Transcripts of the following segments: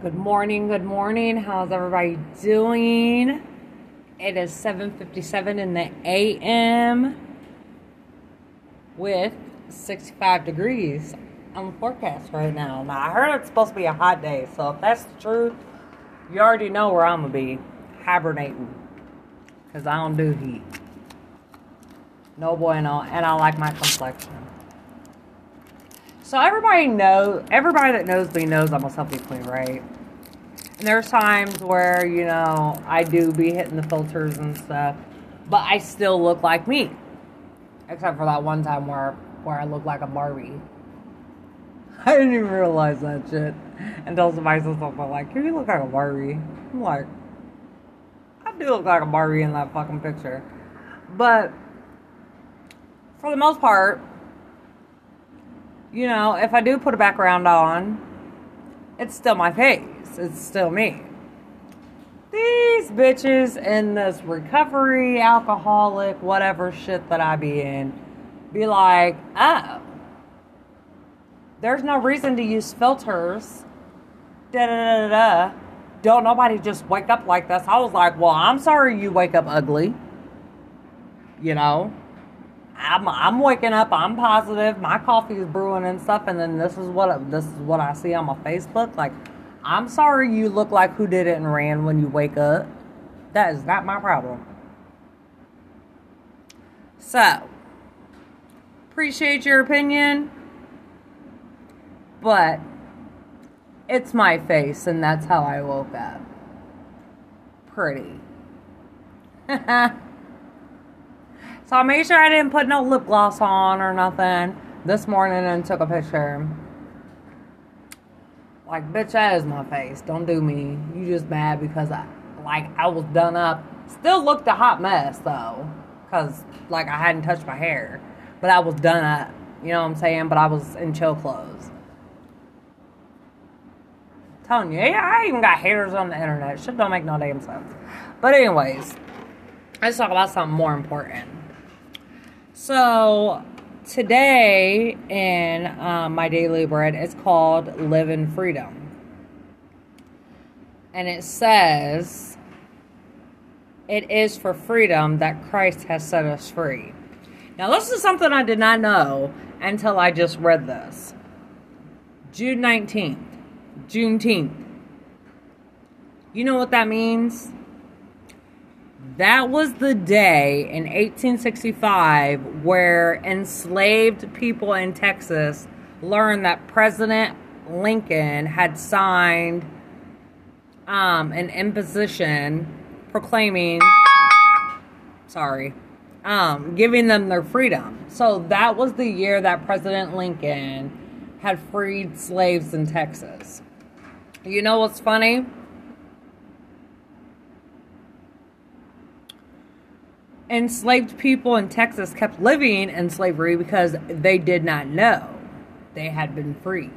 Good morning, good morning. How's everybody doing? It is 7:57 in the AM with 65 degrees on the forecast right now. Now, I heard it's supposed to be a hot day, so if that's the truth, you already know where I'm to be hibernating cuz I don't do heat. No boy, bueno, and I like my complexion. So everybody knows, everybody that knows me knows I'm a selfie queen, right? And there's times where, you know, I do be hitting the filters and stuff, but I still look like me. Except for that one time where where I look like a Barbie. I didn't even realize that shit until somebody said something like, Can You look like a Barbie. I'm like, I do look like a Barbie in that fucking picture. But for the most part, you know, if I do put a background on, it's still my face. It's still me. These bitches in this recovery, alcoholic, whatever shit that I be in, be like, oh, there's no reason to use filters. Da da da da. Don't nobody just wake up like this. I was like, well, I'm sorry you wake up ugly. You know, I'm I'm waking up. I'm positive. My coffee is brewing and stuff, and then this is what this is what I see on my Facebook. Like, I'm sorry you look like who did it and ran when you wake up. That is not my problem. So, appreciate your opinion, but it's my face, and that's how I woke up. Pretty. So I made sure I didn't put no lip gloss on or nothing this morning and took a picture. Like, bitch, that is my face. Don't do me. You just mad because I, like, I was done up. Still looked a hot mess though, cause like I hadn't touched my hair, but I was done up. You know what I'm saying? But I was in chill clothes. Telling you, yeah, I even got haters on the internet. Shit don't make no damn sense. But anyways, let's talk about something more important. So today in um, my daily bread, it's called Live in Freedom. And it says, It is for freedom that Christ has set us free. Now, this is something I did not know until I just read this. June 19th, Juneteenth. You know what that means? That was the day in 1865 where enslaved people in Texas learned that President Lincoln had signed um, an imposition proclaiming, sorry, um, giving them their freedom. So that was the year that President Lincoln had freed slaves in Texas. You know what's funny? Enslaved people in Texas kept living in slavery because they did not know they had been freed.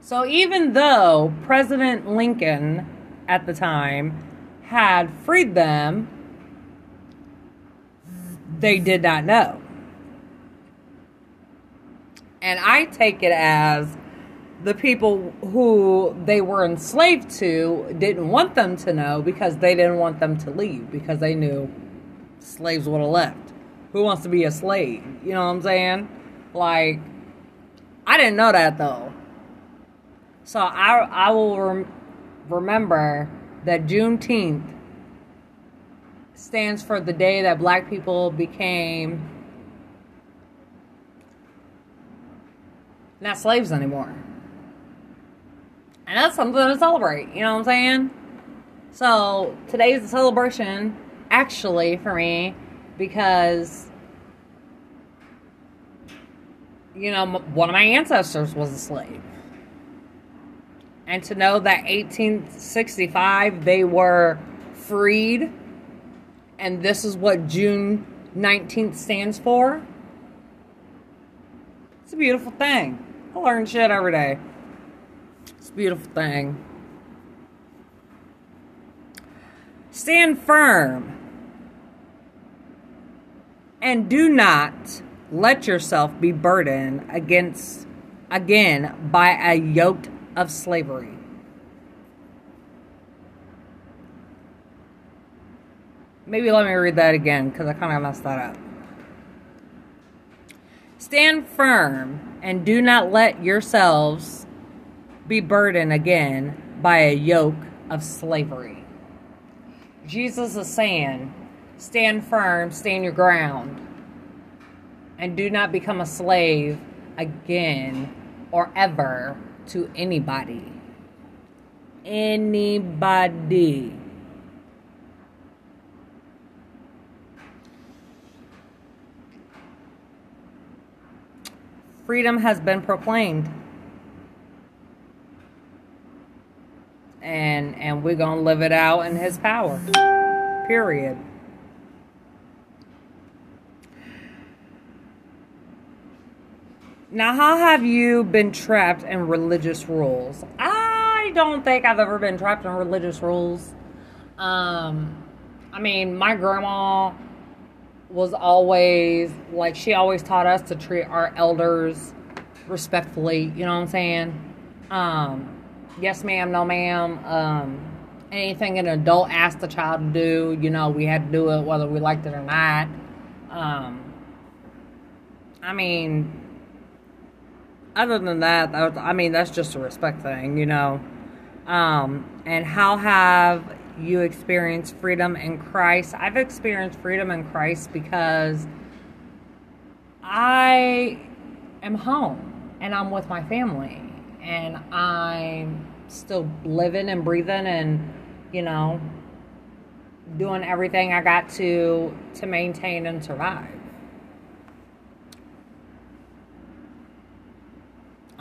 So even though President Lincoln at the time had freed them, they did not know. And I take it as the people who they were enslaved to didn't want them to know because they didn't want them to leave because they knew slaves would have left. Who wants to be a slave? You know what I'm saying? Like, I didn't know that though. So I I will rem- remember that Juneteenth stands for the day that black people became not slaves anymore. And that's something to celebrate, you know what I'm saying? So today's the celebration actually for me because you know one of my ancestors was a slave. And to know that 1865 they were freed and this is what June 19th stands for it's a beautiful thing. I learn shit every day. It's a beautiful thing. Stand firm and do not let yourself be burdened against again by a yoke of slavery. Maybe let me read that again because I kind of messed that up. Stand firm and do not let yourselves be burdened again by a yoke of slavery. Jesus is saying, stand firm, stand your ground, and do not become a slave again or ever to anybody. Anybody. Freedom has been proclaimed. And and we're going to live it out in his power. Period. Now, how have you been trapped in religious rules? I don't think I've ever been trapped in religious rules. Um, I mean, my grandma was always like she always taught us to treat our elders respectfully. You know what I'm saying? Um, yes, ma'am, no, ma'am. Um, anything an adult asked the child to do, you know, we had to do it whether we liked it or not. Um, I mean, other than that, that was, I mean, that's just a respect thing, you know. Um, and how have you experienced freedom in Christ? I've experienced freedom in Christ because I am home and I'm with my family and I'm still living and breathing and, you know, doing everything I got to to maintain and survive.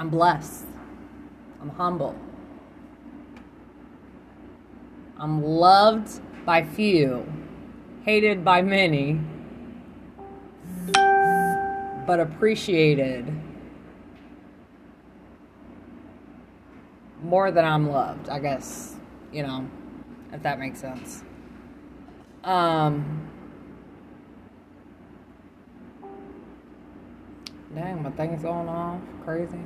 I'm blessed. I'm humble. I'm loved by few, hated by many, but appreciated more than I'm loved, I guess, you know, if that makes sense. Um, dang, my thing's going off. Crazy.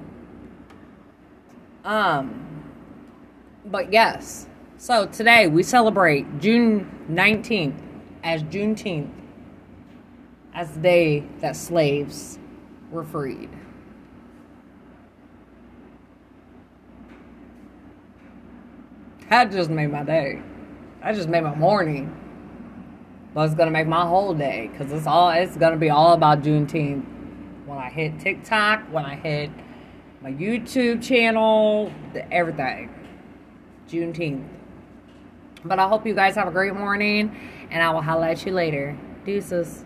Um, but yes. So today we celebrate June 19th as Juneteenth as the day that slaves were freed. That just made my day. That just made my morning. But it's gonna make my whole day because it's all it's gonna be all about Juneteenth. When I hit TikTok, when I hit my YouTube channel, everything. Juneteenth. But I hope you guys have a great morning, and I will at you later. Deuces.